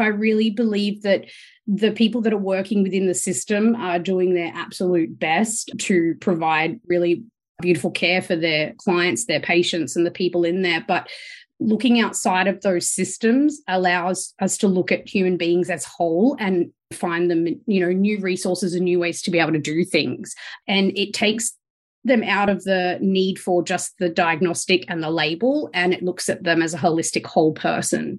I really believe that the people that are working within the system are doing their absolute best to provide really beautiful care for their clients, their patients, and the people in there. But looking outside of those systems allows us to look at human beings as whole and find them you know new resources and new ways to be able to do things and it takes them out of the need for just the diagnostic and the label and it looks at them as a holistic whole person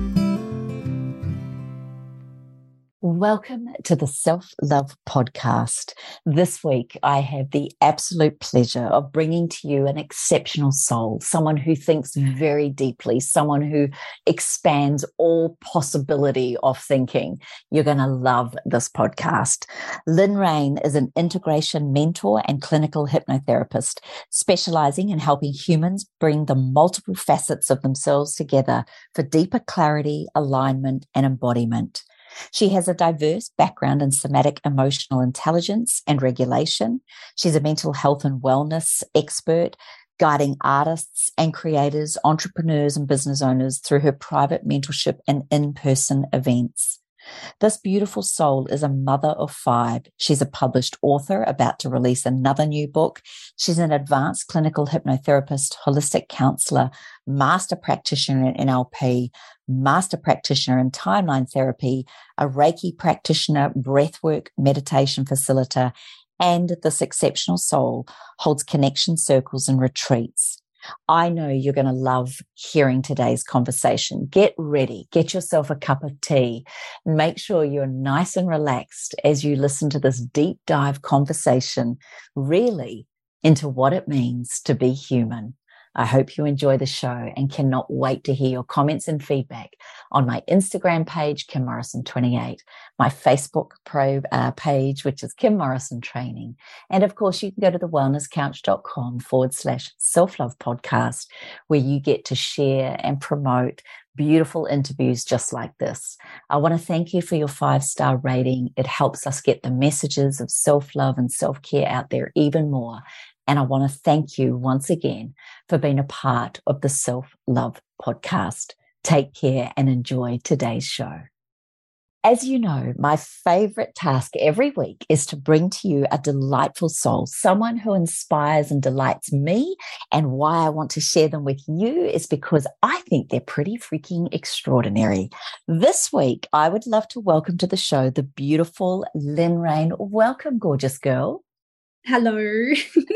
Welcome to the Self Love Podcast. This week, I have the absolute pleasure of bringing to you an exceptional soul, someone who thinks very deeply, someone who expands all possibility of thinking. You're going to love this podcast. Lynn Rain is an integration mentor and clinical hypnotherapist, specializing in helping humans bring the multiple facets of themselves together for deeper clarity, alignment, and embodiment. She has a diverse background in somatic emotional intelligence and regulation. She's a mental health and wellness expert, guiding artists and creators, entrepreneurs, and business owners through her private mentorship and in person events. This beautiful soul is a mother of five. She's a published author about to release another new book. She's an advanced clinical hypnotherapist, holistic counselor, master practitioner in NLP, master practitioner in timeline therapy, a Reiki practitioner, breathwork meditation facilitator, and this exceptional soul holds connection circles and retreats. I know you're going to love hearing today's conversation. Get ready, get yourself a cup of tea, make sure you're nice and relaxed as you listen to this deep dive conversation, really into what it means to be human. I hope you enjoy the show and cannot wait to hear your comments and feedback on my Instagram page, Kim Morrison 28, my Facebook pro uh, page, which is Kim Morrison Training. And of course, you can go to the wellnesscouch.com forward slash self love podcast, where you get to share and promote beautiful interviews just like this. I want to thank you for your five star rating. It helps us get the messages of self love and self care out there even more. And I want to thank you once again for being a part of the Self Love podcast. Take care and enjoy today's show. As you know, my favorite task every week is to bring to you a delightful soul, someone who inspires and delights me. And why I want to share them with you is because I think they're pretty freaking extraordinary. This week, I would love to welcome to the show the beautiful Lynn Rain. Welcome, gorgeous girl. Hello.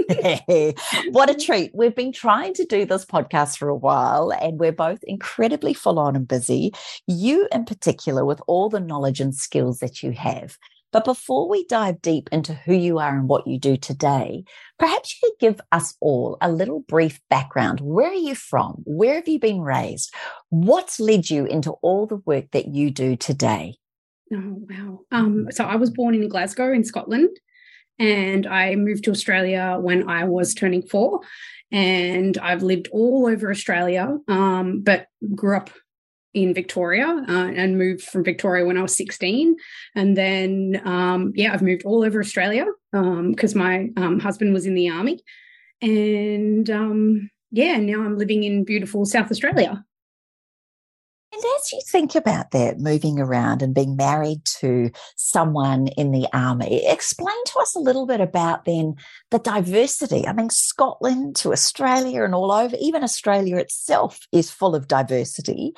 what a treat. We've been trying to do this podcast for a while and we're both incredibly full on and busy. You, in particular, with all the knowledge and skills that you have. But before we dive deep into who you are and what you do today, perhaps you could give us all a little brief background. Where are you from? Where have you been raised? What's led you into all the work that you do today? Oh, wow. Um, so I was born in Glasgow in Scotland and I moved to Australia when I was turning four. And I've lived all over Australia, um, but grew up in Victoria uh, and moved from Victoria when I was 16. And then, um, yeah, I've moved all over Australia because um, my um, husband was in the army. And um, yeah, now I'm living in beautiful South Australia. And as you think about that, moving around and being married to someone in the army, explain to us a little bit about then the diversity. I mean, Scotland to Australia and all over, even Australia itself is full of diversity.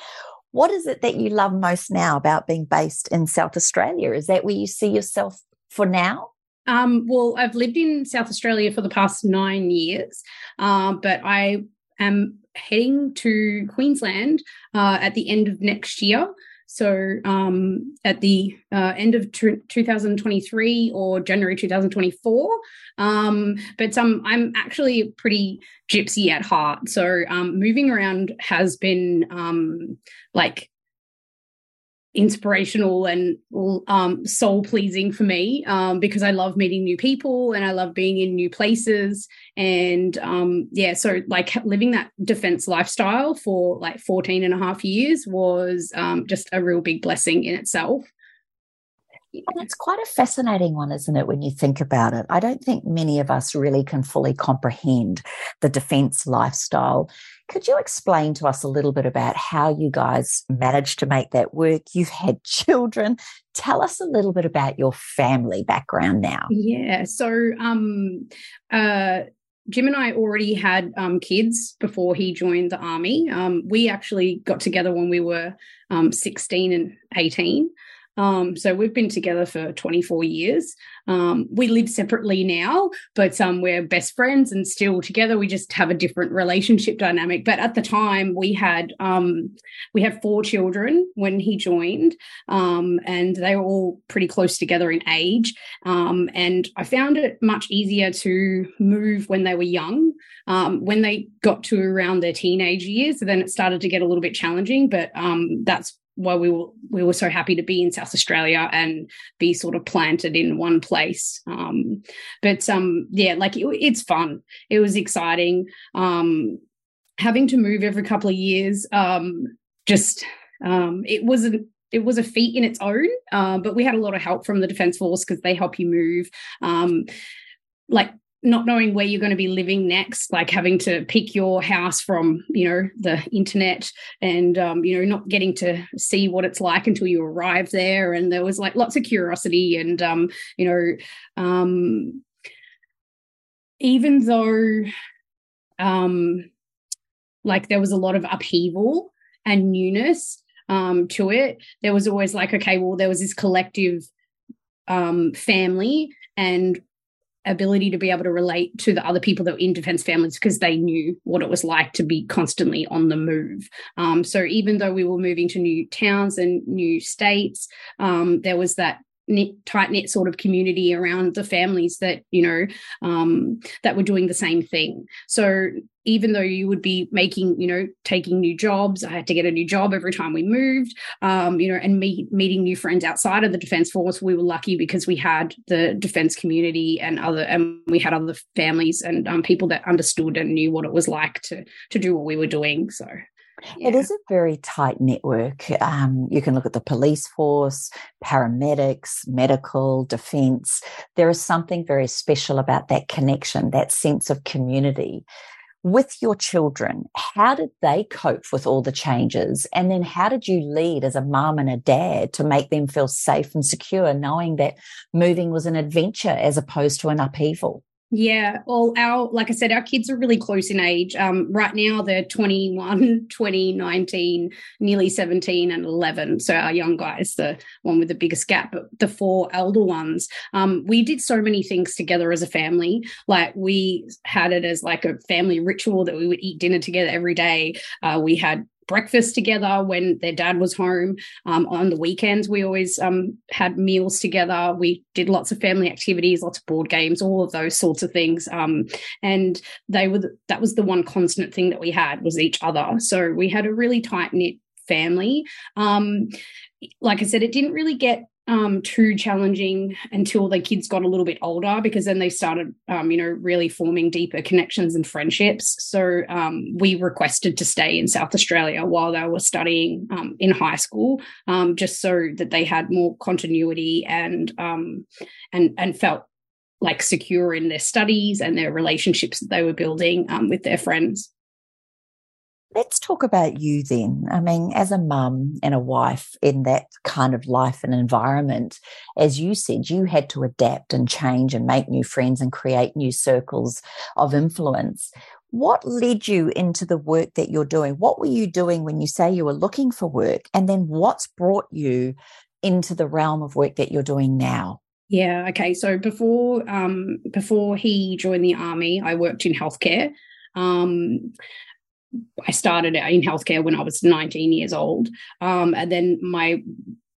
What is it that you love most now about being based in South Australia? Is that where you see yourself for now? Um, well, I've lived in South Australia for the past nine years, uh, but I am heading to Queensland uh, at the end of next year. So um, at the uh, end of t- 2023 or January 2024. Um, but um, I'm actually pretty gypsy at heart. So um, moving around has been um, like inspirational and um, soul pleasing for me um, because I love meeting new people and I love being in new places. And um, yeah, so like living that defense lifestyle for like 14 and a half years was um, just a real big blessing in itself. And it's quite a fascinating one, isn't it, when you think about it? I don't think many of us really can fully comprehend the defense lifestyle. Could you explain to us a little bit about how you guys managed to make that work? You've had children. Tell us a little bit about your family background now. Yeah. So, um, uh, Jim and I already had um, kids before he joined the army. Um, we actually got together when we were um, 16 and 18. Um, so we've been together for 24 years. Um, we live separately now, but um, we're best friends and still together. We just have a different relationship dynamic. But at the time, we had um, we had four children when he joined, um, and they were all pretty close together in age. Um, and I found it much easier to move when they were young. when they got to around their teenage years, then it started to get a little bit challenging. But that's why we were we were so happy to be in South Australia and be sort of planted in one place. Um, but um, yeah, like it, it's fun. It was exciting. Um, having to move every couple of years, um, just um, it wasn't it was a feat in its own, uh, but we had a lot of help from the Defence Force because they help you move. Um, like not knowing where you're going to be living next, like having to pick your house from, you know, the internet and, um, you know, not getting to see what it's like until you arrive there. And there was like lots of curiosity and, um, you know, um, even though, um, like there was a lot of upheaval and newness, um, to it, there was always like, okay, well, there was this collective, um, family and ability to be able to relate to the other people that were in defense families because they knew what it was like to be constantly on the move. Um, so even though we were moving to new towns and new states, um, there was that knit, tight knit sort of community around the families that you know um, that were doing the same thing. So even though you would be making you know taking new jobs, I had to get a new job every time we moved. Um, you know, and meet, meeting new friends outside of the defence force. We were lucky because we had the defence community and other and we had other families and um, people that understood and knew what it was like to to do what we were doing. So yeah. It is a very tight network. Um, you can look at the police force, paramedics, medical, defense. There is something very special about that connection, that sense of community. With your children, how did they cope with all the changes? And then how did you lead as a mum and a dad to make them feel safe and secure, knowing that moving was an adventure as opposed to an upheaval? Yeah, well, our like I said, our kids are really close in age. Um, right now they're 21, 20, 19, nearly 17 and 11. So our young guy is the one with the biggest gap, but the four elder ones. Um, we did so many things together as a family. Like we had it as like a family ritual that we would eat dinner together every day. Uh, we had breakfast together when their dad was home. Um, on the weekends, we always um, had meals together. We did lots of family activities, lots of board games, all of those sorts of things. Um, and they were the, that was the one constant thing that we had was each other. So we had a really tight knit family. Um, like I said, it didn't really get um, too challenging until the kids got a little bit older because then they started, um, you know, really forming deeper connections and friendships. So um, we requested to stay in South Australia while they were studying um, in high school, um, just so that they had more continuity and um, and and felt like secure in their studies and their relationships that they were building with their friends. Let's talk about you then. I mean, as a mum and a wife in that kind of life and environment, as you said, you had to adapt and change and make new friends and create new circles of influence. What led you into the work that you're doing? What were you doing when you say you were looking for work? And then what's brought you into the realm of work that you're doing now? Yeah. Okay. So before um, before he joined the army, I worked in healthcare. Um, I started in healthcare when I was 19 years old. Um, and then my,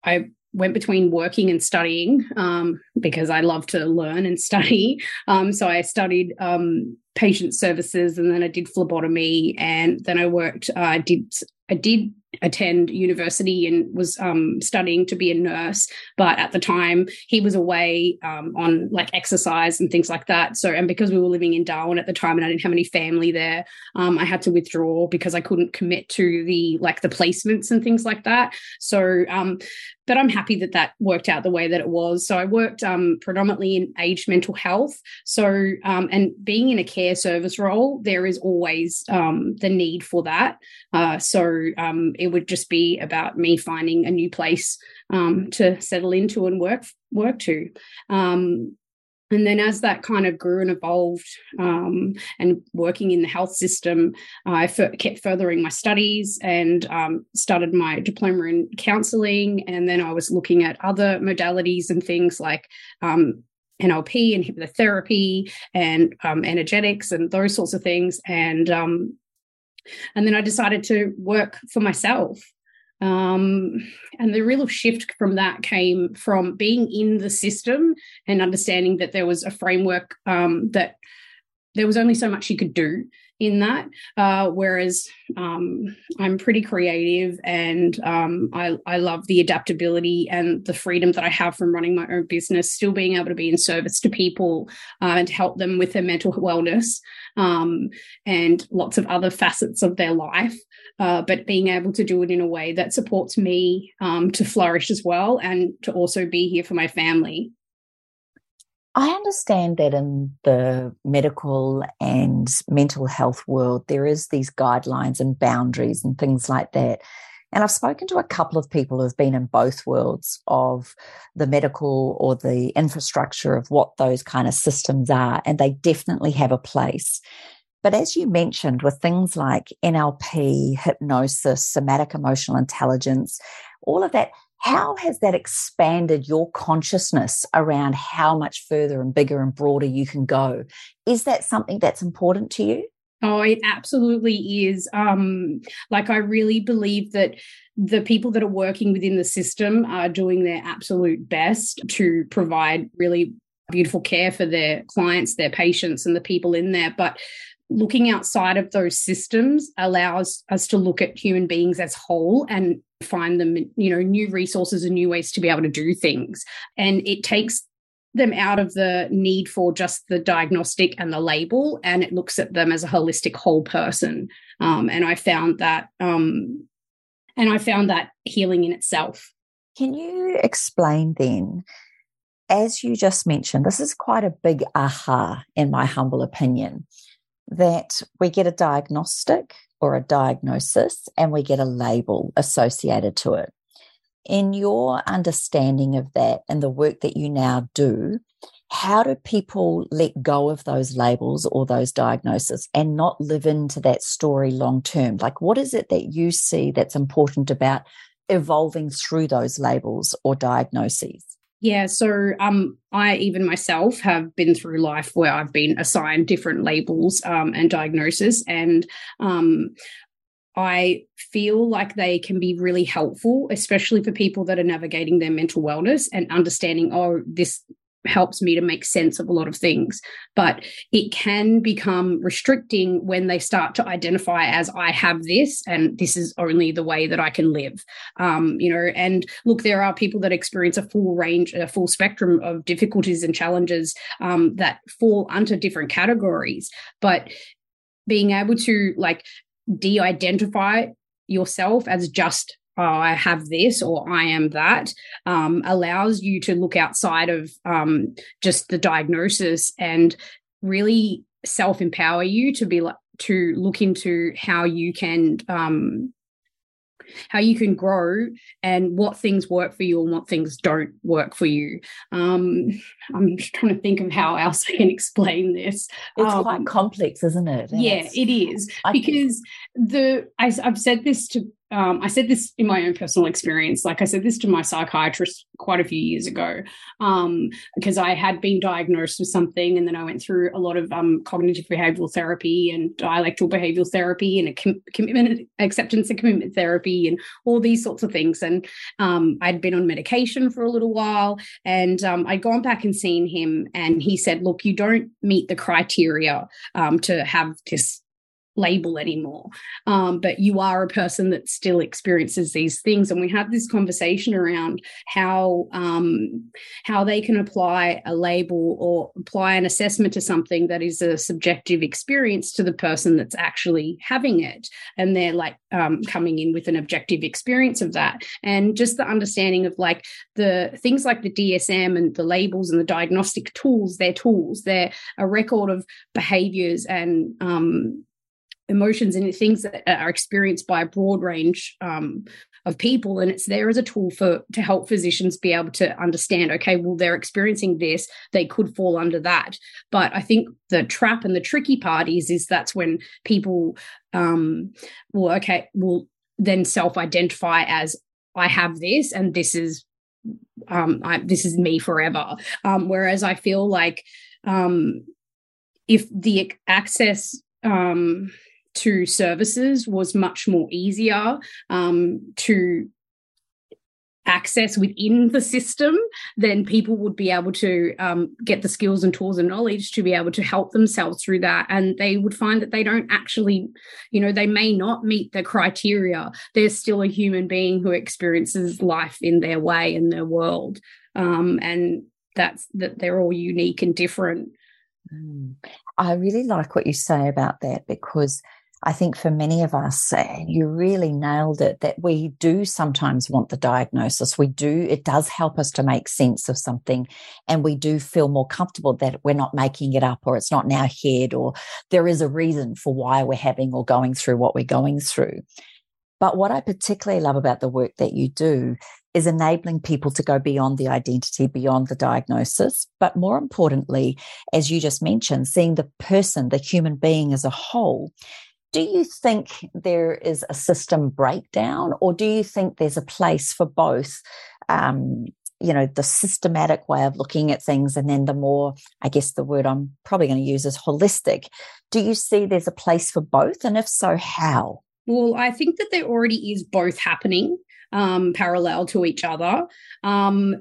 I went between working and studying um, because I love to learn and study. Um, so I studied um, patient services and then I did phlebotomy and then I worked, uh, I did, I did attend university and was um, studying to be a nurse. But at the time, he was away um, on like exercise and things like that. So, and because we were living in Darwin at the time and I didn't have any family there, um, I had to withdraw because I couldn't commit to the like the placements and things like that. So, um, but I'm happy that that worked out the way that it was. So I worked um, predominantly in aged mental health. So, um, and being in a care service role, there is always um, the need for that. Uh, so um, it would just be about me finding a new place um, to settle into and work work to. Um, and then as that kind of grew and evolved um, and working in the health system i f- kept furthering my studies and um, started my diploma in counseling and then i was looking at other modalities and things like um, nlp and hypnotherapy and um, energetics and those sorts of things. And um, and then i decided to work for myself um, and the real shift from that came from being in the system and understanding that there was a framework um, that there was only so much you could do in that. Uh, whereas um, I'm pretty creative and um, I, I love the adaptability and the freedom that I have from running my own business, still being able to be in service to people uh, and to help them with their mental wellness um, and lots of other facets of their life. Uh, but being able to do it in a way that supports me um, to flourish as well and to also be here for my family. I understand that in the medical and mental health world, there is these guidelines and boundaries and things like that. And I've spoken to a couple of people who've been in both worlds of the medical or the infrastructure of what those kind of systems are, and they definitely have a place. But as you mentioned, with things like NLP, hypnosis, somatic emotional intelligence, all of that, how has that expanded your consciousness around how much further and bigger and broader you can go? Is that something that's important to you? Oh, it absolutely is. Um, like, I really believe that the people that are working within the system are doing their absolute best to provide really beautiful care for their clients, their patients, and the people in there. But looking outside of those systems allows us to look at human beings as whole and find them you know new resources and new ways to be able to do things. And it takes them out of the need for just the diagnostic and the label and it looks at them as a holistic whole person. Um, and i found that um, and i found that healing in itself. Can you explain then as you just mentioned this is quite a big aha in my humble opinion that we get a diagnostic or a diagnosis and we get a label associated to it. In your understanding of that and the work that you now do, how do people let go of those labels or those diagnoses and not live into that story long term? Like, what is it that you see that's important about evolving through those labels or diagnoses? Yeah, so um, I even myself have been through life where I've been assigned different labels um, and diagnoses, and um, I feel like they can be really helpful, especially for people that are navigating their mental wellness and understanding, oh, this helps me to make sense of a lot of things. But it can become restricting when they start to identify as I have this and this is only the way that I can live. Um, you know, and look, there are people that experience a full range, a full spectrum of difficulties and challenges um, that fall under different categories. But being able to like de-identify yourself as just oh, I have this or I am that, um, allows you to look outside of um, just the diagnosis and really self empower you to be like to look into how you can um, how you can grow and what things work for you and what things don't work for you. Um, I'm just trying to think of how else I can explain this. It's um, quite complex, isn't it? yeah, it is because the I, I've said this to um, I said this in my own personal experience. Like I said this to my psychiatrist quite a few years ago, um, because I had been diagnosed with something, and then I went through a lot of um, cognitive behavioral therapy and dialectical behavioral therapy and com- commitment acceptance and commitment therapy and all these sorts of things. And um, I'd been on medication for a little while, and um, I'd gone back and seen him, and he said, "Look, you don't meet the criteria um, to have this label anymore. Um, but you are a person that still experiences these things. And we had this conversation around how um, how they can apply a label or apply an assessment to something that is a subjective experience to the person that's actually having it. And they're like um, coming in with an objective experience of that. And just the understanding of like the things like the DSM and the labels and the diagnostic tools, they're tools. They're a record of behaviors and um, emotions and things that are experienced by a broad range um, of people and it's there as a tool for to help physicians be able to understand okay well they're experiencing this they could fall under that. But i think the trap and the tricky part is is that's when people um well okay will then self-identify as i have this and this is um I, this is me forever. Um whereas i feel like um if the access um to services was much more easier um, to access within the system, then people would be able to um, get the skills and tools and knowledge to be able to help themselves through that. And they would find that they don't actually, you know, they may not meet the criteria. They're still a human being who experiences life in their way in their world. Um, and that's that they're all unique and different. Mm. I really like what you say about that because I think for many of us, you really nailed it that we do sometimes want the diagnosis. We do, it does help us to make sense of something. And we do feel more comfortable that we're not making it up or it's not in our head or there is a reason for why we're having or going through what we're going through. But what I particularly love about the work that you do is enabling people to go beyond the identity, beyond the diagnosis. But more importantly, as you just mentioned, seeing the person, the human being as a whole do you think there is a system breakdown, or do you think there's a place for both? Um, you know, the systematic way of looking at things, and then the more, I guess the word I'm probably going to use is holistic. Do you see there's a place for both? And if so, how? Well, I think that there already is both happening um, parallel to each other. Um,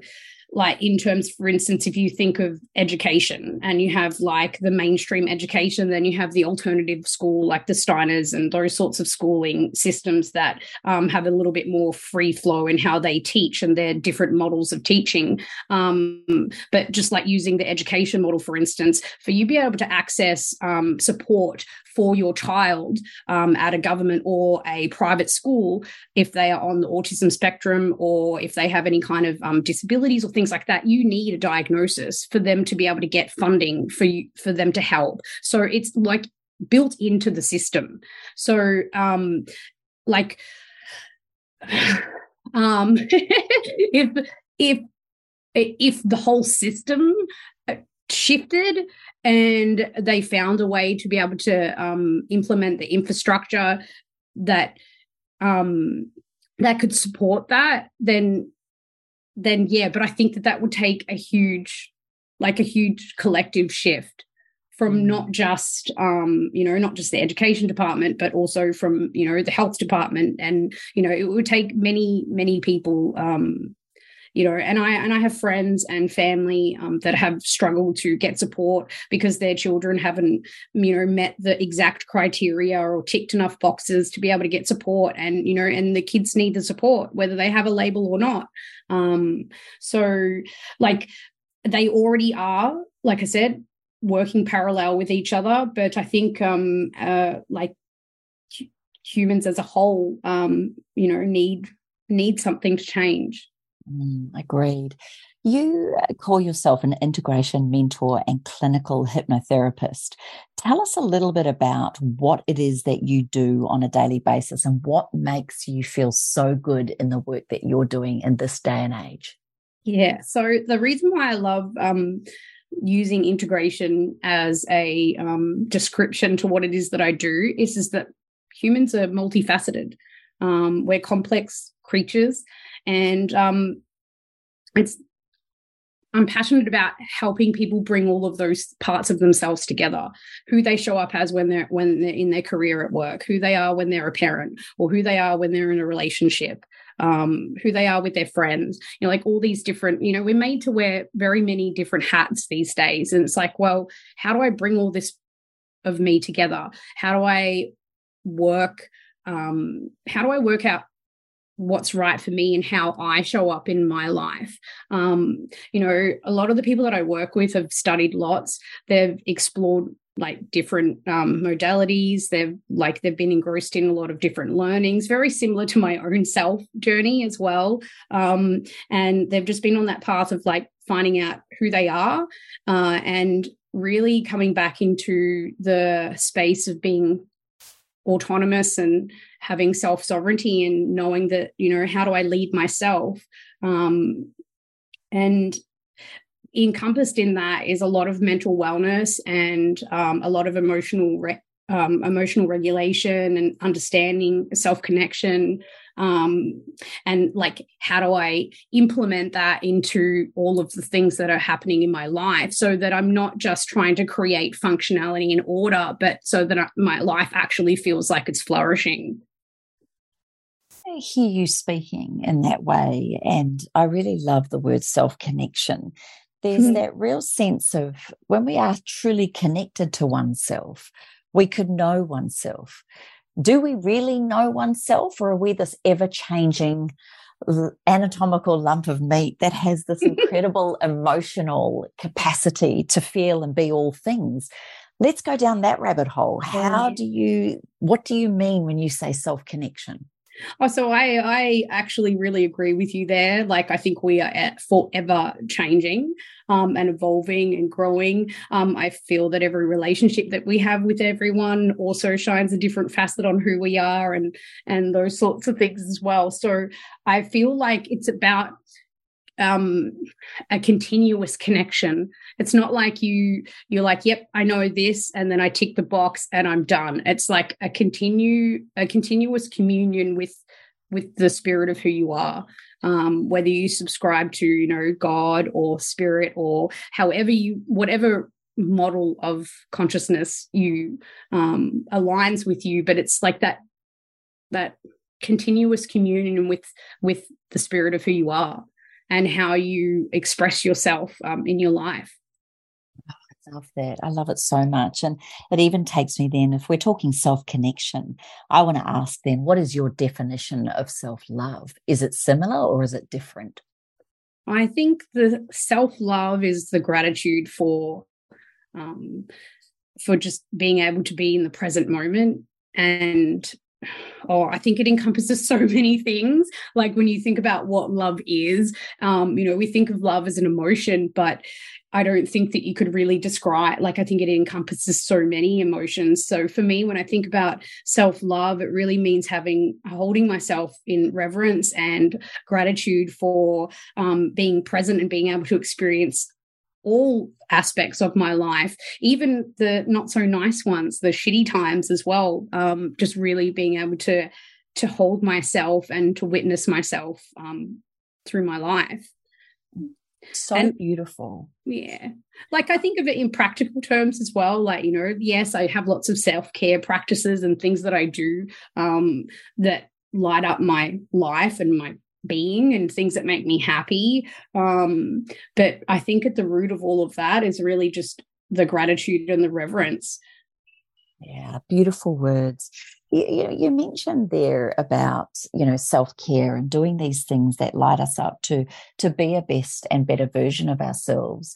like in terms for instance if you think of education and you have like the mainstream education then you have the alternative school like the steiners and those sorts of schooling systems that um, have a little bit more free flow in how they teach and their different models of teaching. Um, but just like using the education model for instance for you be able to access um, support for your child um, at a government or a private school if they are on the autism spectrum or if they have any kind of um, disabilities or things like that you need a diagnosis for them to be able to get funding for you for them to help. So it's like built into the system. So um like um if if if the whole system shifted and they found a way to be able to um, implement the infrastructure that um, that could support that then then yeah but i think that that would take a huge like a huge collective shift from mm. not just um, you know not just the education department but also from you know the health department and you know it would take many many people um, you know and i and i have friends and family um, that have struggled to get support because their children haven't you know met the exact criteria or ticked enough boxes to be able to get support and you know and the kids need the support whether they have a label or not. Um so like they already are like i said working parallel with each other but i think um uh like humans as a whole um you know need need something to change Mm, agreed. You call yourself an integration mentor and clinical hypnotherapist. Tell us a little bit about what it is that you do on a daily basis and what makes you feel so good in the work that you're doing in this day and age. Yeah. So, the reason why I love um, using integration as a um, description to what it is that I do is, is that humans are multifaceted. Um, we're complex creatures and um, it's I'm passionate about helping people bring all of those parts of themselves together. Who they show up as when they're when they're in their career at work, who they are when they're a parent, or who they are when they're in a relationship, um, who they are with their friends. You know, like all these different. You know, we're made to wear very many different hats these days, and it's like, well, how do I bring all this of me together? How do I work um, how do I work out what's right for me and how I show up in my life. Um, you know, a lot of the people that I work with have studied lots. They've explored like different um, modalities. They've like they've been engrossed in a lot of different learnings, very similar to my own self journey as well. Um, and they've just been on that path of like finding out who they are uh, and really coming back into the space of being autonomous and having self sovereignty and knowing that you know how do i lead myself? Um, and encompassed in that is a lot of mental wellness and um, a lot of emotional re- um, emotional regulation and understanding self connection um, and like how do i implement that into all of the things that are happening in my life so that i'm not just trying to create functionality and order but so that I, my life actually feels like it's flourishing I hear you speaking in that way, and I really love the word self connection. There's mm-hmm. that real sense of when we are truly connected to oneself, we could know oneself do we really know oneself or are we this ever changing anatomical lump of meat that has this incredible emotional capacity to feel and be all things? Let's go down that rabbit hole. How do you what do you mean when you say self connection Oh, so I I actually really agree with you there. Like I think we are at forever changing um, and evolving and growing. Um, I feel that every relationship that we have with everyone also shines a different facet on who we are and and those sorts of things as well. So I feel like it's about um, a continuous connection. It's not like you you're like, yep, I know this, and then I tick the box and I'm done. It's like a continue a continuous communion with with the spirit of who you are. Um, whether you subscribe to you know God or spirit or however you whatever model of consciousness you um, aligns with you, but it's like that that continuous communion with with the spirit of who you are and how you express yourself um, in your life. Oh, I love that. I love it so much. And it even takes me then, if we're talking self connection, I want to ask then, what is your definition of self love? Is it similar or is it different? I think the self love is the gratitude for um, for just being able to be in the present moment and oh i think it encompasses so many things. Like when you think about what love is um you know we think of love as an emotion but i don't think that you could really describe like i think it encompasses so many emotions. So for me when i think about self love it really means having holding myself in reverence and gratitude for um, being present and being able to experience all aspects of my life, even the not so nice ones, the shitty times as well. Um, just really being able to to hold myself and to witness myself um, through my life. So and, beautiful. Yeah. Like I think of it in practical terms as well. Like, you know, yes, I have lots of self care practices and things that I do um, that light up my life and my being and things that make me happy. Um, but I think at the root of all of that is really just the gratitude and the reverence. Yeah, beautiful words. You, you, you mentioned there about you know self care and doing these things that light us up to to be a best and better version of ourselves.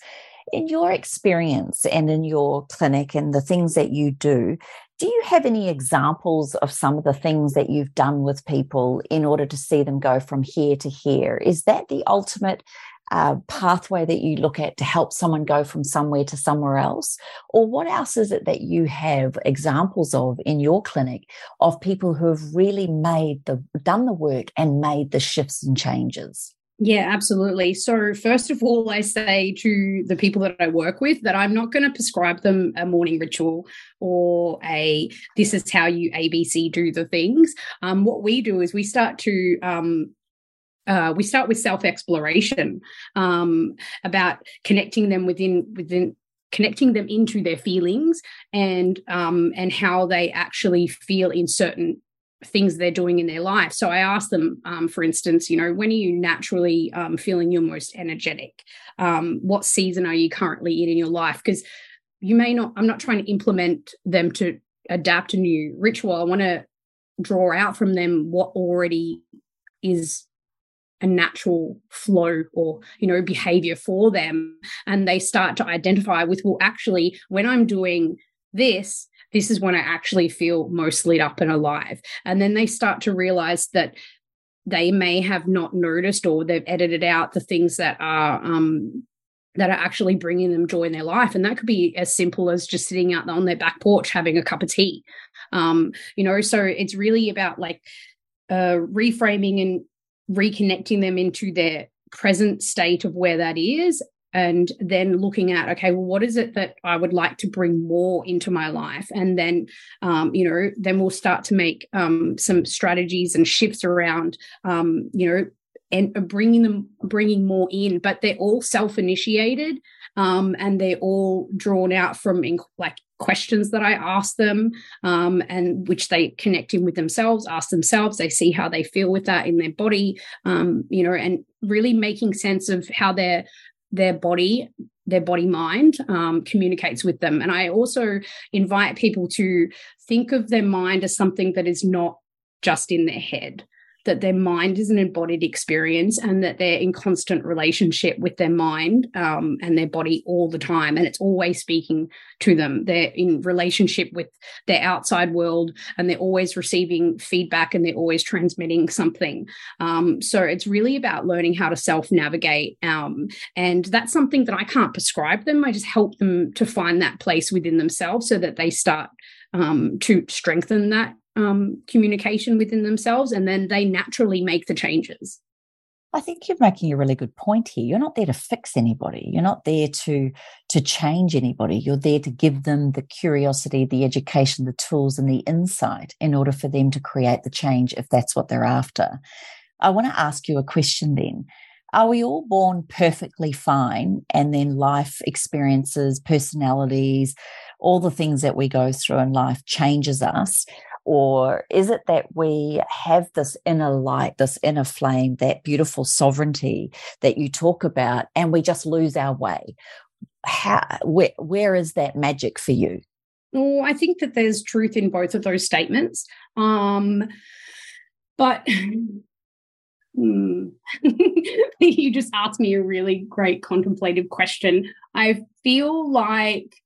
In your experience and in your clinic and the things that you do, do you have any examples of some of the things that you've done with people in order to see them go from here to here? Is that the ultimate uh, pathway that you look at to help someone go from somewhere to somewhere else? Or what else is it that you have examples of in your clinic of people who have really made the done the work and made the shifts and changes? Yeah, absolutely. So, first of all, I say to the people that I work with that I'm not going to prescribe them a morning ritual or a this is how you ABC do the things. Um, what we do is we start to um, uh, we start with self exploration um, about connecting them within within connecting them into their feelings and um, and how they actually feel in certain things they're doing in their life. So I ask them, um, for instance, you know, when are you naturally um, feeling your most energetic? Um, what season are you currently in in your life? Because you may not, I'm not trying to implement them to adapt a new ritual, I want to draw out from them what already is a natural flow or you know behavior for them and they start to identify with well actually when i'm doing this this is when i actually feel most lit up and alive. And then they start to realize that they may have not noticed or they've edited out the things that are um that are actually bringing them joy in their life. And that could be as simple as just sitting out on their back porch having a cup of tea. Um you know so it's really about like uh reframing and reconnecting them into their present state of where that is and then looking at okay well what is it that i would like to bring more into my life and then um, you know then we'll start to make um, some strategies and shifts around um, you know and bringing them bringing more in but they're all self-initiated um, and they're all drawn out from like questions that I ask them, um, and which they connect in with themselves, ask themselves. They see how they feel with that in their body, um, you know, and really making sense of how their their body their body mind um, communicates with them. And I also invite people to think of their mind as something that is not just in their head that their mind is an embodied experience and that they're in constant relationship with their mind um, and their body all the time. And it's always speaking to them. They're in relationship with their outside world and they're always receiving feedback and they're always transmitting something. Um, so it's really about learning how to self navigate. Um, and that's something that I can't prescribe them. I just help them to find that place within themselves so that they start um, to strengthen that um, communication within themselves and then they naturally make the changes. I think you're making a really good point here. You're not there to fix anybody. You're not there to to change anybody. You're there to give them the curiosity, the education, the tools and the insight in order for them to create the change if that's what they're after. I want to ask you a question then. Are we all born perfectly fine and then life experiences, personalities, all the things that we go through in life changes us? Or is it that we have this inner light, this inner flame, that beautiful sovereignty that you talk about, and we just lose our way? How, where, where is that magic for you? Oh, I think that there's truth in both of those statements. Um, but hmm, you just asked me a really great contemplative question. I feel like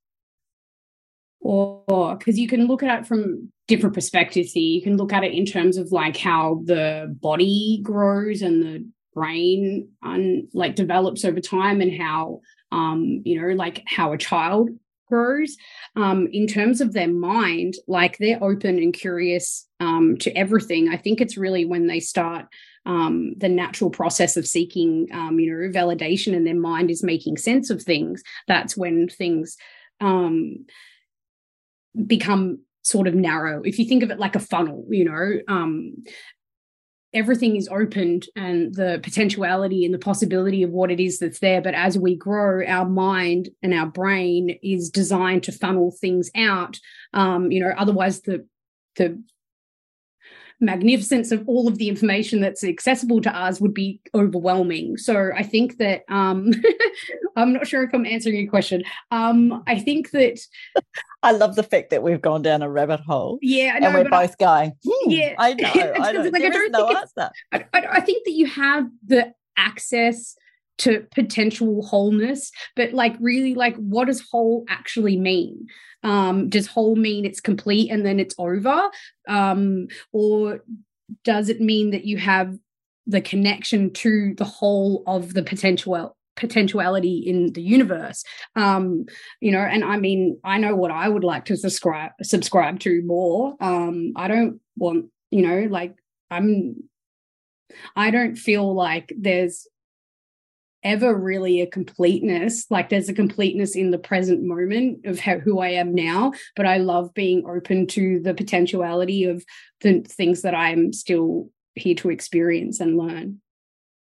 or because you can look at it from different perspectives here. You can look at it in terms of like how the body grows and the brain un, like develops over time and how um you know like how a child grows um in terms of their mind like they're open and curious um to everything i think it's really when they start um, the natural process of seeking, um, you know, validation, and their mind is making sense of things. That's when things um, become sort of narrow. If you think of it like a funnel, you know, um, everything is opened and the potentiality and the possibility of what it is that's there. But as we grow, our mind and our brain is designed to funnel things out. Um, you know, otherwise the the magnificence of all of the information that's accessible to us would be overwhelming. So I think that um, I'm not sure if I'm answering your question. Um, I think that I love the fact that we've gone down a rabbit hole. Yeah, know, and we're both I, going. Hmm, yeah, I know. I know. Like, I is no answer. I, I think that you have the access to potential wholeness but like really like what does whole actually mean um does whole mean it's complete and then it's over. Um or does it mean that you have the connection to the whole of the potential potentiality in the universe? Um you know and i mean i know what i would like to subscribe subscribe to more. Um i don't want you know like i'm i don't feel like there's ever really a completeness like there's a completeness in the present moment of how, who i am now but i love being open to the potentiality of the things that i'm still here to experience and learn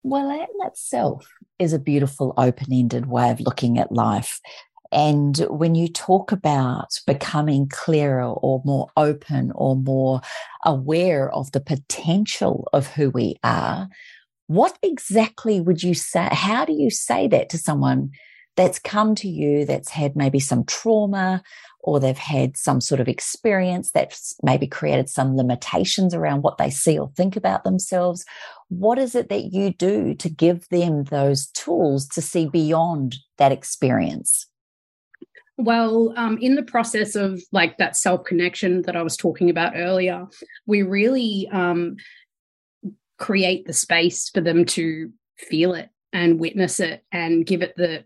well, that in itself is a beautiful open ended way of looking at life. And when you talk about becoming clearer or more open or more aware of the potential of who we are, what exactly would you say? How do you say that to someone that's come to you that's had maybe some trauma or they've had some sort of experience that's maybe created some limitations around what they see or think about themselves. What is it that you do to give them those tools to see beyond that experience? Well, um, in the process of like that self connection that I was talking about earlier, we really um, create the space for them to feel it and witness it and give it the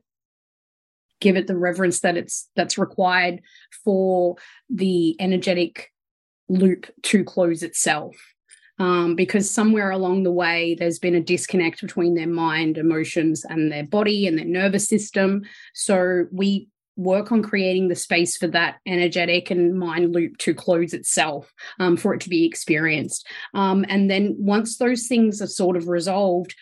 give it the reverence that it's that's required for the energetic loop to close itself. Um, because somewhere along the way there's been a disconnect between their mind emotions and their body and their nervous system. So we work on creating the space for that energetic and mind loop to close itself um, for it to be experienced. Um, and then once those things are sort of resolved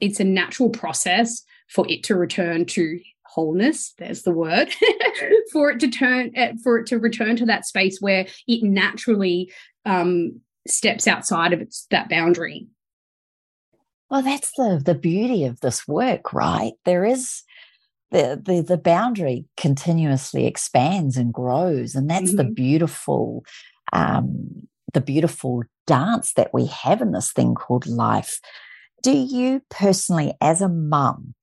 it's a natural process for it to return to wholeness there's the word for it to turn eh, for it to return to that space where it naturally um, steps outside of its that boundary. Well that's the the beauty of this work right? There is the the, the boundary continuously expands and grows and that's mm-hmm. the beautiful um the beautiful dance that we have in this thing called life do you personally as a mum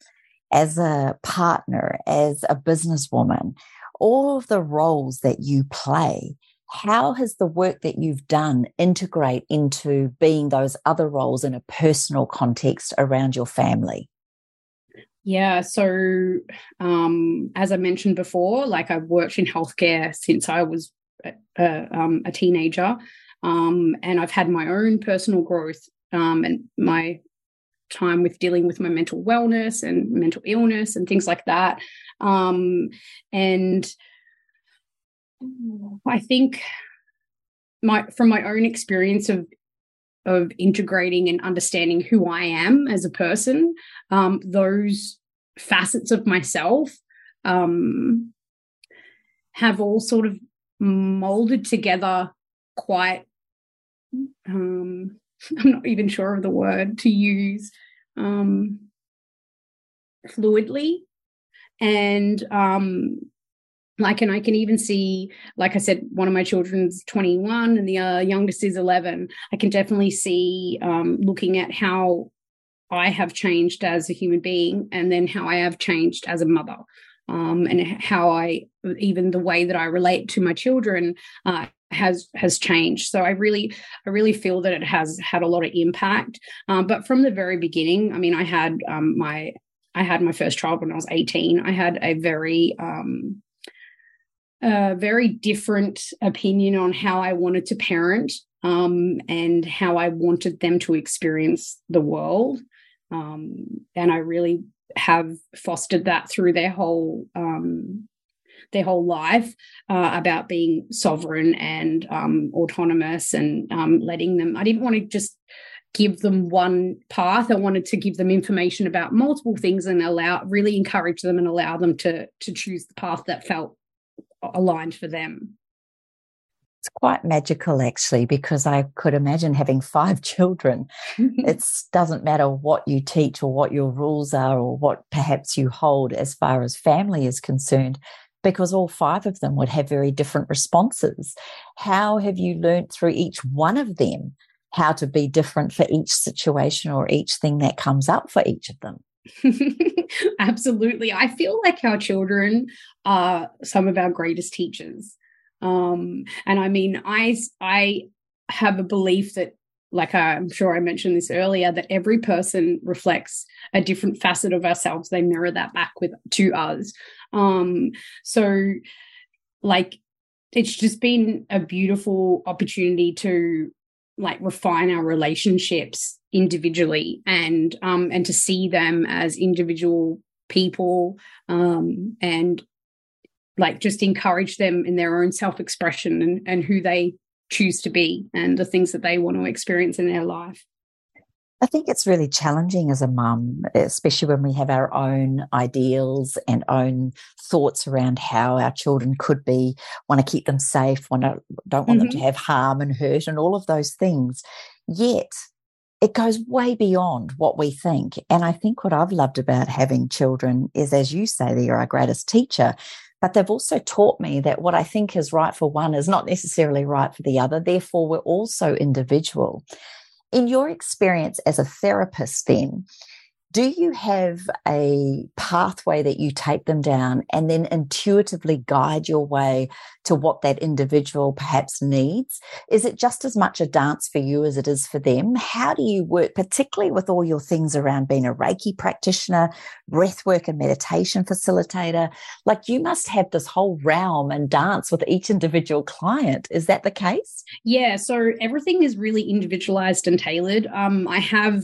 as a partner, as a businesswoman, all of the roles that you play, how has the work that you've done integrate into being those other roles in a personal context around your family? Yeah, so um, as I mentioned before, like I've worked in healthcare since I was a, um, a teenager, um, and I've had my own personal growth um, and my time with dealing with my mental wellness and mental illness and things like that. Um, and I think my from my own experience of of integrating and understanding who I am as a person, um, those facets of myself um, have all sort of molded together quite um, I'm not even sure of the word to use um, fluidly. And um, like, and I can even see, like I said, one of my children's 21 and the uh, youngest is 11. I can definitely see um, looking at how I have changed as a human being and then how I have changed as a mother. Um, and how I even the way that I relate to my children uh, has has changed so i really i really feel that it has had a lot of impact um, but from the very beginning i mean i had um, my i had my first child when i was 18 i had a very um, a very different opinion on how i wanted to parent um, and how i wanted them to experience the world um, and i really have fostered that through their whole um, their whole life uh, about being sovereign and um, autonomous and um, letting them. I didn't want to just give them one path. I wanted to give them information about multiple things and allow, really encourage them and allow them to to choose the path that felt aligned for them. It's quite magical, actually, because I could imagine having five children. it doesn't matter what you teach or what your rules are or what perhaps you hold as far as family is concerned because all five of them would have very different responses. How have you learned through each one of them how to be different for each situation or each thing that comes up for each of them? Absolutely. I feel like our children are some of our greatest teachers. Um, and I mean, I, I have a belief that like I'm sure I mentioned this earlier, that every person reflects a different facet of ourselves. They mirror that back with to us. Um, so like it's just been a beautiful opportunity to like refine our relationships individually and um and to see them as individual people um and like just encourage them in their own self-expression and and who they choose to be and the things that they want to experience in their life. I think it's really challenging as a mum, especially when we have our own ideals and own thoughts around how our children could be, want to keep them safe, want to, don't want mm-hmm. them to mm-hmm. have harm and hurt and all of those things. Yet, it goes way beyond what we think. And I think what I've loved about having children is, as you say, they're our greatest teacher. But they've also taught me that what I think is right for one is not necessarily right for the other. Therefore, we're also individual. In your experience as a therapist, then, do you have a pathway that you take them down and then intuitively guide your way to what that individual perhaps needs? Is it just as much a dance for you as it is for them? How do you work, particularly with all your things around being a Reiki practitioner, breathwork and meditation facilitator? Like you must have this whole realm and dance with each individual client. Is that the case? Yeah. So everything is really individualized and tailored. Um, I have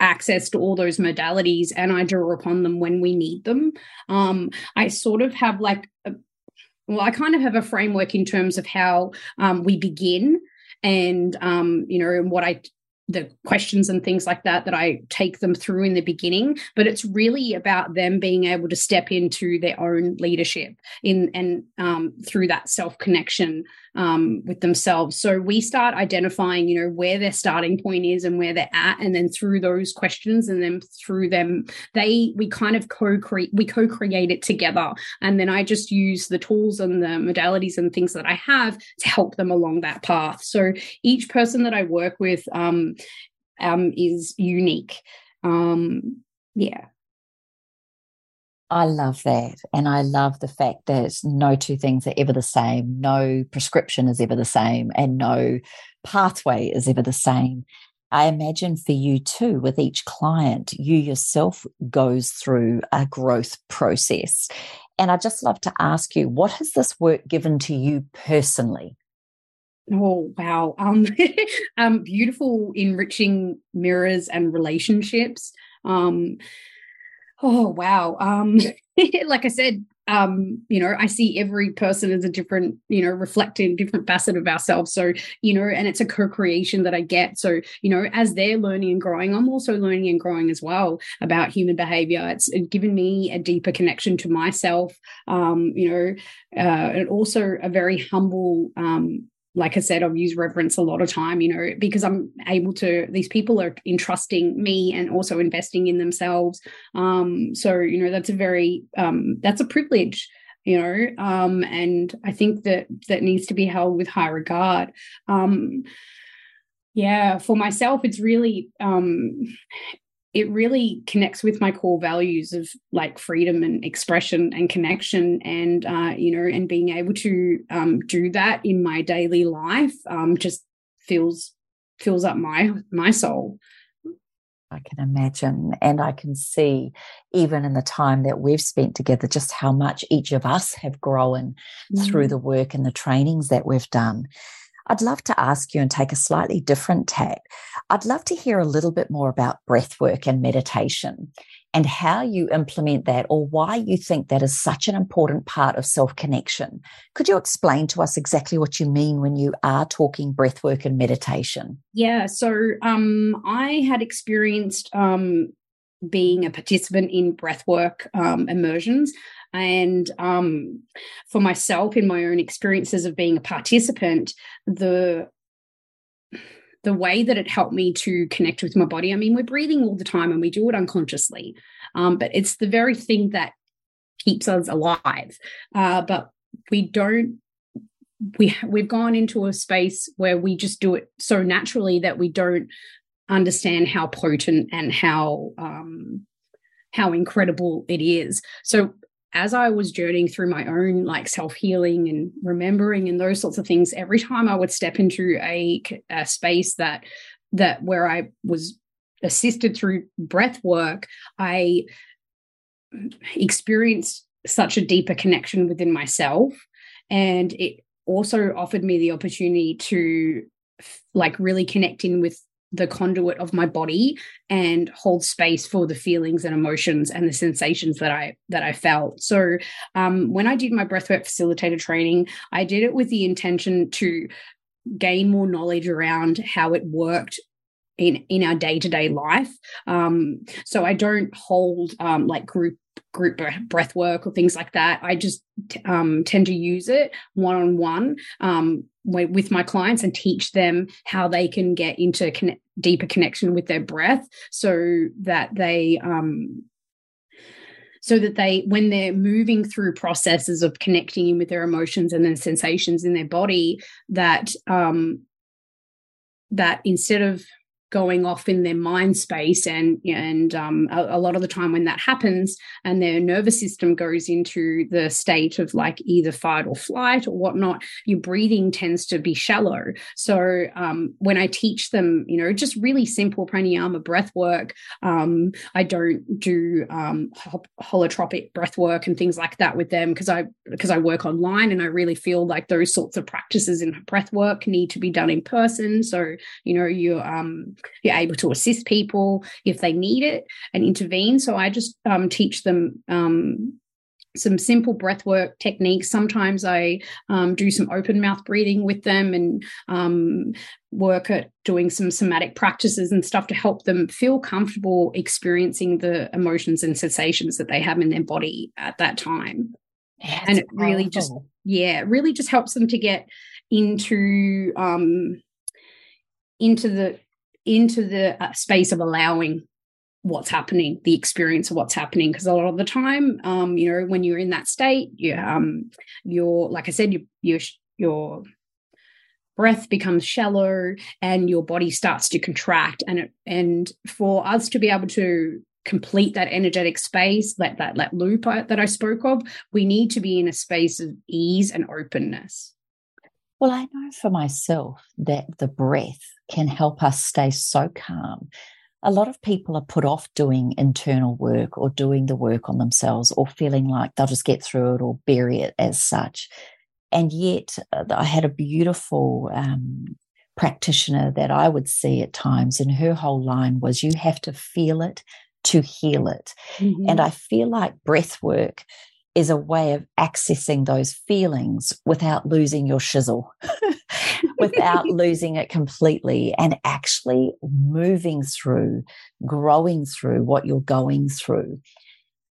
access to all those modalities and I draw upon them when we need them. Um, I sort of have like, a, well, I kind of have a framework in terms of how um, we begin and, um, you know, and what I the questions and things like that that I take them through in the beginning but it's really about them being able to step into their own leadership in and um, through that self connection um, with themselves so we start identifying you know where their starting point is and where they're at and then through those questions and then through them they we kind of co-create we co-create it together and then I just use the tools and the modalities and things that I have to help them along that path so each person that I work with um, um, is unique. Um, yeah. I love that. And I love the fact that no two things are ever the same. No prescription is ever the same and no pathway is ever the same. I imagine for you too, with each client, you yourself goes through a growth process. And I'd just love to ask you, what has this work given to you personally? Oh wow. Um, um beautiful enriching mirrors and relationships. Um oh wow. Um like I said, um, you know, I see every person as a different, you know, reflecting different facet of ourselves. So, you know, and it's a co-creation that I get. So, you know, as they're learning and growing, I'm also learning and growing as well about human behavior. It's given me a deeper connection to myself, um, you know, uh, and also a very humble um, like I said, I've used reverence a lot of time, you know, because I'm able to, these people are entrusting me and also investing in themselves. Um, so, you know, that's a very, um, that's a privilege, you know, um, and I think that that needs to be held with high regard. Um, yeah, for myself, it's really, um, it really connects with my core values of like freedom and expression and connection and uh, you know and being able to um, do that in my daily life um, just fills fills up my my soul I can imagine. And I can see, even in the time that we've spent together, just how much each of us have grown mm. through the work and the trainings that we've done. I'd love to ask you and take a slightly different tack. I'd love to hear a little bit more about breath work and meditation and how you implement that or why you think that is such an important part of self connection. Could you explain to us exactly what you mean when you are talking breath work and meditation? Yeah, so um, I had experienced um, being a participant in breathwork um, immersions. And um, for myself, in my own experiences of being a participant, the the way that it helped me to connect with my body. I mean, we're breathing all the time and we do it unconsciously, um, but it's the very thing that keeps us alive. Uh, but we don't. We we've gone into a space where we just do it so naturally that we don't understand how potent and how um, how incredible it is. So as I was journeying through my own like self healing and remembering and those sorts of things, every time I would step into a, a space that that where I was assisted through breath work, I experienced such a deeper connection within myself, and it also offered me the opportunity to like really connect in with the conduit of my body and hold space for the feelings and emotions and the sensations that I that I felt. So um, when I did my breathwork facilitator training, I did it with the intention to gain more knowledge around how it worked in in our day-to-day life um so i don't hold um like group group breath work or things like that. I just um, tend to use it one on one with my clients and teach them how they can get into deeper connection with their breath so that they um, so that they when they're moving through processes of connecting in with their emotions and their sensations in their body that um that instead of going off in their mind space and and um, a, a, lot of the time when that happens and their nervous system goes into the state of like either fight or flight or whatnot your breathing tends to be shallow. So um, when i teach them you know just really simple pranayama breath work um, i don't do um, holotropic breath work and things like that with them because i because i work online and i really feel like those sorts of practices in breath work need to be done in person. So you know you um you're able to assist people if they need it and intervene. So I just um, teach them um, some simple breath work techniques. Sometimes I um, do some open mouth breathing with them and um, work at doing some somatic practices and stuff to help them feel comfortable experiencing the emotions and sensations that they have in their body at that time. Yeah, and it really powerful. just, yeah, it really just helps them to get into um into the into the uh, space of allowing what's happening, the experience of what's happening. Because a lot of the time, um, you know, when you're in that state, you um, you're like I said, you you your breath becomes shallow and your body starts to contract and it, and for us to be able to complete that energetic space that that that loop that I spoke of we need to be in a space of ease and openness well I know for myself that the breath can help us stay so calm. A lot of people are put off doing internal work or doing the work on themselves or feeling like they'll just get through it or bury it as such. And yet, uh, I had a beautiful um, practitioner that I would see at times, and her whole line was, You have to feel it to heal it. Mm-hmm. And I feel like breath work is a way of accessing those feelings without losing your shizzle, without losing it completely, and actually moving through, growing through what you're going through.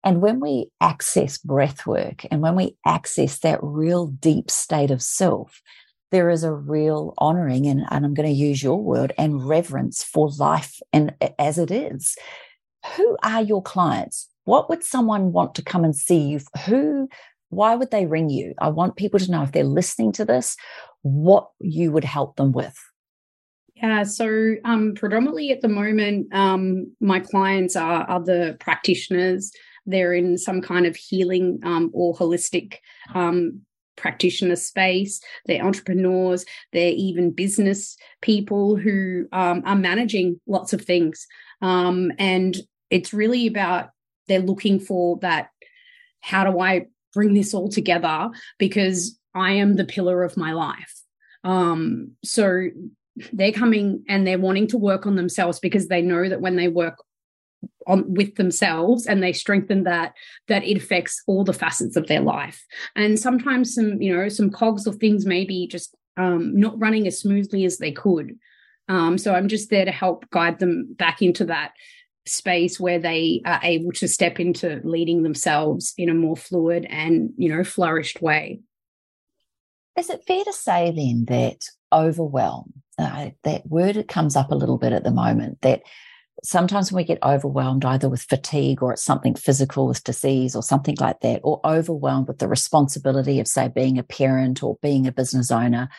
And when we access breath work and when we access that real deep state of self, there is a real honoring and, and I'm going to use your word and reverence for life and as it is. Who are your clients? What would someone want to come and see you? Who, why would they ring you? I want people to know if they're listening to this, what you would help them with. Yeah, so um, predominantly at the moment, um, my clients are other practitioners. They're in some kind of healing um, or holistic um, practitioner space. They're entrepreneurs. They're even business people who um, are managing lots of things. Um, and it's really about they're looking for that how do I bring this all together? Because I am the pillar of my life. Um, so they're coming and they're wanting to work on themselves because they know that when they work on with themselves and they strengthen that that it affects all the facets of their life. And sometimes some you know some cogs of things maybe just um, not running as smoothly as they could. Um, so i'm just there to help guide them back into that space where they are able to step into leading themselves in a more fluid and you know flourished way. Is it fair to say then that overwhelm uh, that word comes up a little bit at the moment that sometimes when we get overwhelmed either with fatigue or it's something physical with disease or something like that or overwhelmed with the responsibility of say being a parent or being a business owner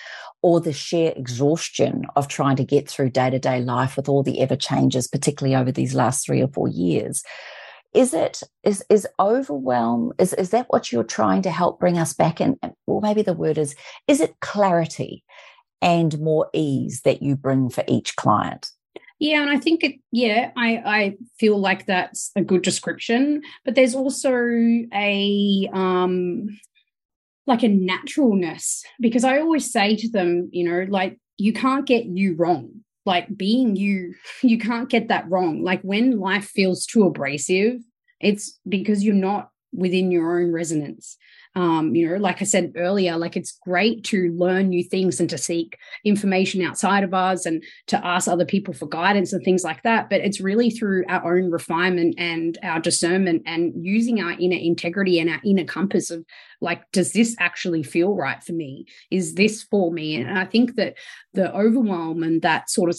or the sheer exhaustion of trying to get through day-to-day life with all the ever changes particularly over these last 3 or 4 years is it is is overwhelm is is that what you're trying to help bring us back in or maybe the word is is it clarity and more ease that you bring for each client yeah, and I think it. Yeah, I I feel like that's a good description. But there's also a um like a naturalness because I always say to them, you know, like you can't get you wrong. Like being you, you can't get that wrong. Like when life feels too abrasive, it's because you're not within your own resonance. Um, you know like i said earlier like it's great to learn new things and to seek information outside of us and to ask other people for guidance and things like that. But it's really through our own refinement and our discernment and using our inner integrity and our inner compass of like does this actually feel right for me? Is this for me? And i think that the overwhelm and that sort of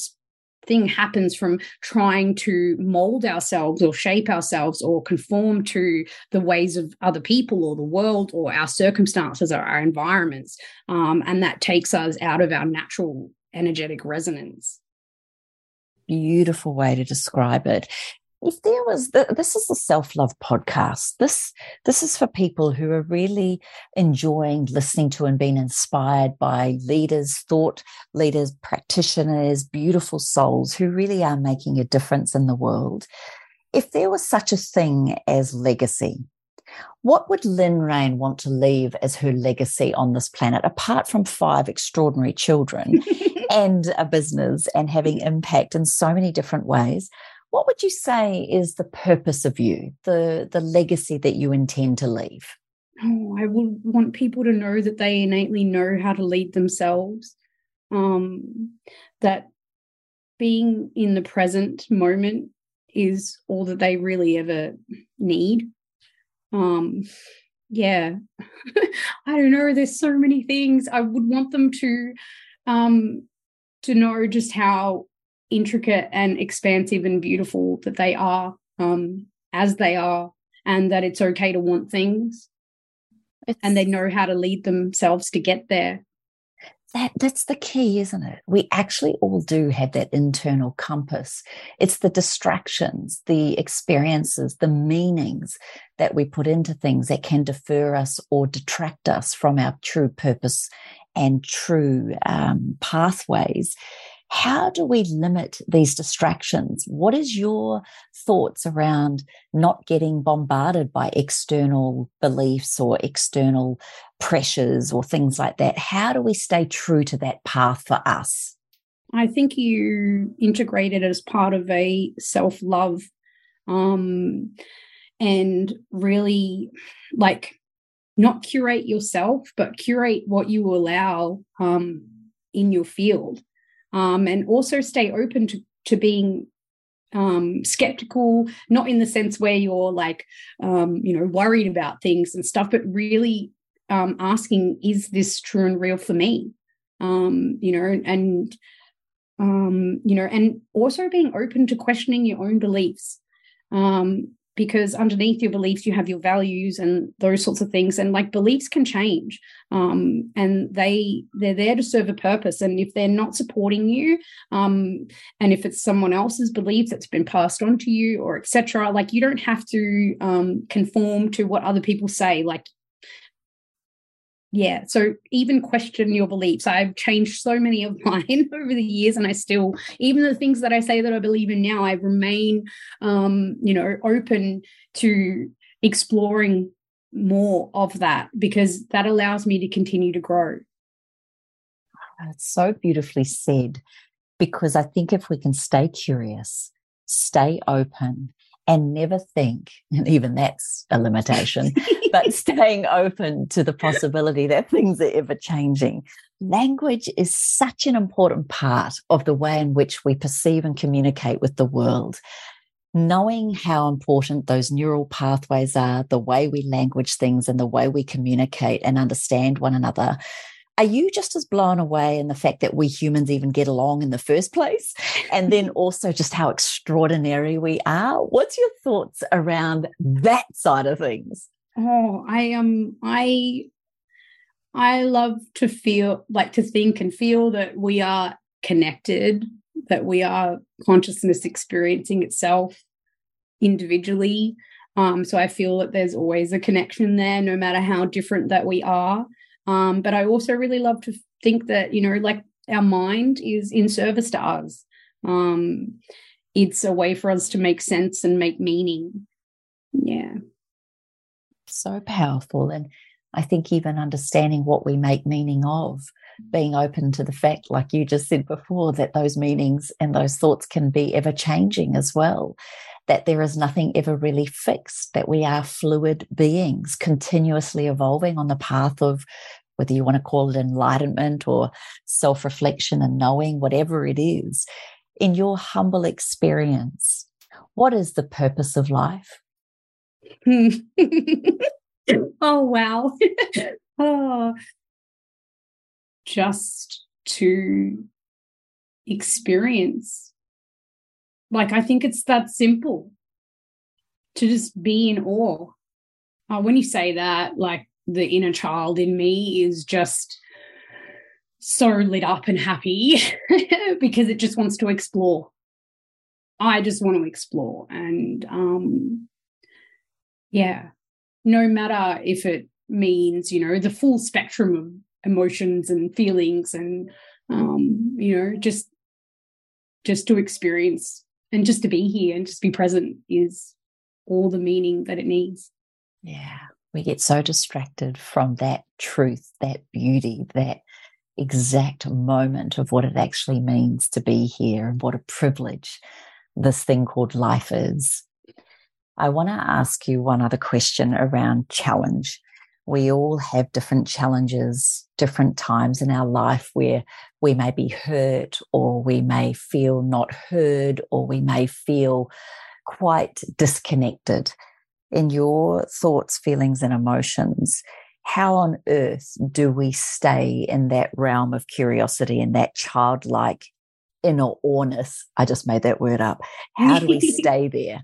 thing happens from trying to mold ourselves or shape ourselves or conform to the ways of other people or the world or our circumstances or our environments. Um, and that takes us out of our natural energetic resonance. Beautiful way to describe it if there was this is a self-love podcast this this is for people who are really enjoying listening to and being inspired by leaders thought leaders practitioners beautiful souls who really are making a difference in the world if there was such a thing as legacy what would Lynn Raine want to leave as her legacy on this planet, apart from five extraordinary children and a business and having impact in so many different ways? What would you say is the purpose of you, the the legacy that you intend to leave? Oh, I would want people to know that they innately know how to lead themselves. Um, that being in the present moment is all that they really ever need. Um, yeah, I don't know. There's so many things I would want them to um, to know just how intricate and expansive and beautiful that they are um, as they are, and that it's okay to want things. It's, and they know how to lead themselves to get there. That that's the key, isn't it? We actually all do have that internal compass. It's the distractions, the experiences, the meanings that we put into things that can defer us or detract us from our true purpose and true um, pathways. How do we limit these distractions? What is your thoughts around not getting bombarded by external beliefs or external pressures or things like that? How do we stay true to that path for us? I think you integrate it as part of a self love um, and really like not curate yourself, but curate what you allow um, in your field um, and also stay open to, to being um, skeptical, not in the sense where you're like, um, you know, worried about things and stuff, but really um, asking, is this true and real for me? Um, you know, and, um, you know, and also being open to questioning your own beliefs. Um, because underneath your beliefs you have your values and those sorts of things. And like beliefs can change um, and they they're there to serve a purpose. And if they're not supporting you um, and if it's someone else's belief that's been passed on to you or etc like you don't have to um, conform to what other people say. Like yeah so even question your beliefs. I've changed so many of mine over the years and i still even the things that i say that i believe in now i remain um you know open to exploring more of that because that allows me to continue to grow. That's so beautifully said because i think if we can stay curious stay open and never think, and even that's a limitation, but staying open to the possibility that things are ever changing. Language is such an important part of the way in which we perceive and communicate with the world. Knowing how important those neural pathways are, the way we language things and the way we communicate and understand one another are you just as blown away in the fact that we humans even get along in the first place? And then also just how extraordinary we are? What's your thoughts around that side of things? Oh, I um I I love to feel like to think and feel that we are connected, that we are consciousness experiencing itself individually. Um, so I feel that there's always a connection there, no matter how different that we are. Um, but I also really love to think that, you know, like our mind is in service to us. Um, it's a way for us to make sense and make meaning. Yeah. So powerful. And I think even understanding what we make meaning of, being open to the fact, like you just said before, that those meanings and those thoughts can be ever changing as well. That there is nothing ever really fixed, that we are fluid beings continuously evolving on the path of whether you want to call it enlightenment or self reflection and knowing, whatever it is. In your humble experience, what is the purpose of life? oh, wow. oh, just to experience. Like, I think it's that simple to just be in awe. Uh, when you say that, like the inner child in me is just so lit up and happy because it just wants to explore. I just want to explore. And um, yeah, no matter if it means, you know, the full spectrum of emotions and feelings and um, you know, just just to experience and just to be here and just be present is all the meaning that it needs. Yeah. We get so distracted from that truth, that beauty, that exact moment of what it actually means to be here and what a privilege this thing called life is. I want to ask you one other question around challenge. We all have different challenges, different times in our life where we may be hurt or we may feel not heard or we may feel quite disconnected. In your thoughts, feelings, and emotions, how on earth do we stay in that realm of curiosity and that childlike inner awness? I just made that word up. How do we stay there?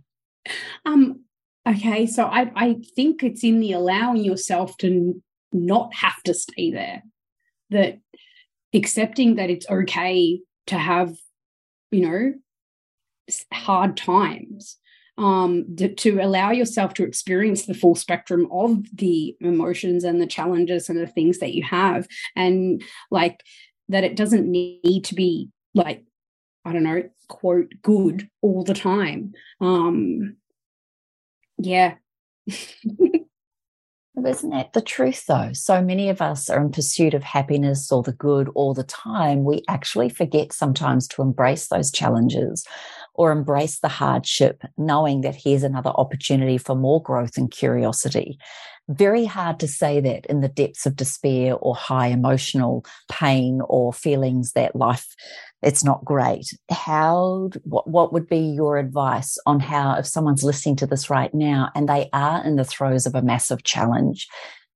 Um, okay, so I, I think it's in the allowing yourself to not have to stay there, that accepting that it's okay to have, you know, hard times. Um, to, to allow yourself to experience the full spectrum of the emotions and the challenges and the things that you have, and like that it doesn't need to be like I don't know, quote, good all the time. Um, yeah. Isn't that the truth, though? So many of us are in pursuit of happiness or the good all the time. We actually forget sometimes to embrace those challenges or embrace the hardship, knowing that here's another opportunity for more growth and curiosity. Very hard to say that in the depths of despair or high emotional pain or feelings that life it's not great. How, what, what would be your advice on how, if someone's listening to this right now and they are in the throes of a massive challenge,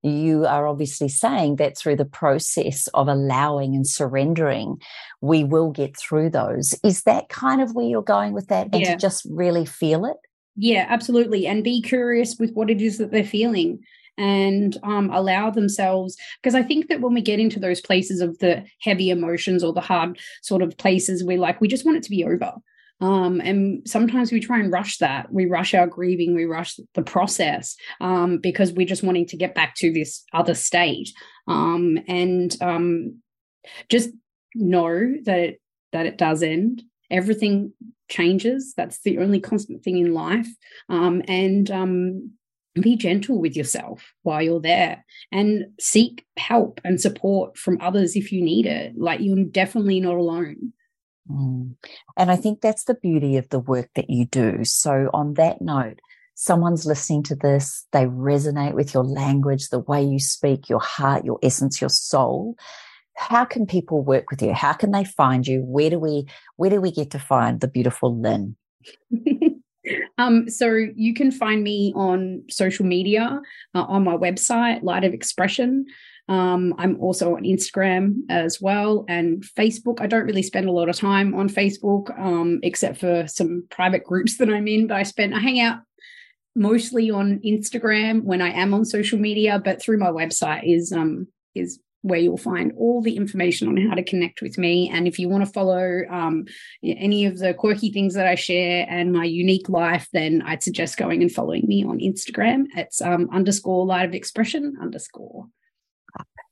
you are obviously saying that through the process of allowing and surrendering, we will get through those. Is that kind of where you're going with that? And yeah. to just really feel it? Yeah, absolutely. And be curious with what it is that they're feeling and um, allow themselves because i think that when we get into those places of the heavy emotions or the hard sort of places we like we just want it to be over. Um, and sometimes we try and rush that. We rush our grieving we rush the process um, because we're just wanting to get back to this other state. Um, and um, just know that it that it does end. Everything changes. That's the only constant thing in life. Um, and um, be gentle with yourself while you're there and seek help and support from others if you need it. Like you're definitely not alone. Mm. And I think that's the beauty of the work that you do. So, on that note, someone's listening to this, they resonate with your language, the way you speak, your heart, your essence, your soul. How can people work with you? How can they find you? Where do we where do we get to find the beautiful Lynn? Um, so you can find me on social media, uh, on my website, Light of Expression. Um, I'm also on Instagram as well and Facebook. I don't really spend a lot of time on Facebook, um, except for some private groups that I'm in. But I spend I hang out mostly on Instagram when I am on social media, but through my website is um is where you'll find all the information on how to connect with me. And if you want to follow um, any of the quirky things that I share and my unique life, then I'd suggest going and following me on Instagram. It's um, underscore light of expression underscore.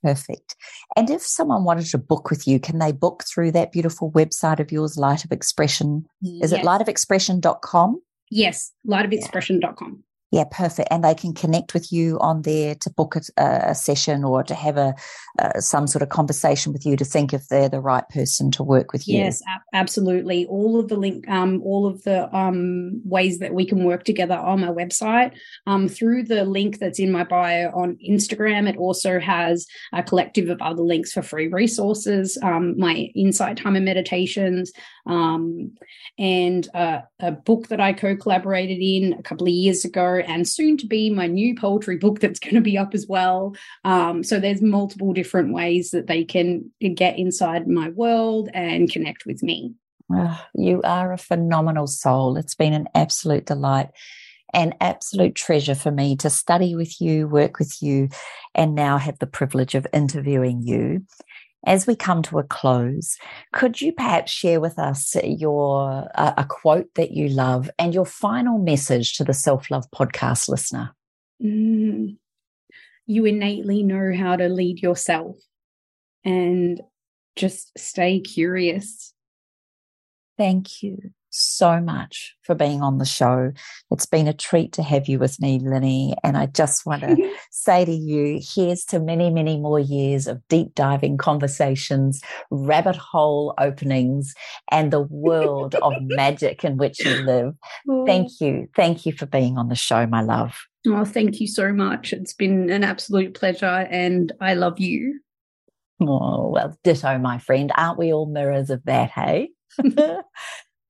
Perfect. And if someone wanted to book with you, can they book through that beautiful website of yours, Light of Expression? Is yes. it lightofexpression.com? Yes, lightofexpression.com. Yeah, perfect. And they can connect with you on there to book a, a session or to have a uh, some sort of conversation with you to think if they're the right person to work with you. Yes, absolutely. All of the link, um, all of the um, ways that we can work together on my website. Um, through the link that's in my bio on Instagram, it also has a collective of other links for free resources, um, my Insight Timer and meditations, um, and uh, a book that I co-collaborated in a couple of years ago and soon to be my new poetry book that's going to be up as well. Um, so there's multiple different ways that they can get inside my world and connect with me. Oh, you are a phenomenal soul. It's been an absolute delight an absolute treasure for me to study with you, work with you, and now have the privilege of interviewing you. As we come to a close, could you perhaps share with us your uh, a quote that you love and your final message to the Self Love podcast listener? Mm, you innately know how to lead yourself and just stay curious. Thank you so much for being on the show. It's been a treat to have you with me, Linny. And I just want to say to you, here's to many, many more years of deep diving conversations, rabbit hole openings, and the world of magic in which you live. Thank oh. you. Thank you for being on the show, my love. Oh, thank you so much. It's been an absolute pleasure, and I love you. Oh, well, ditto, my friend. Aren't we all mirrors of that, hey?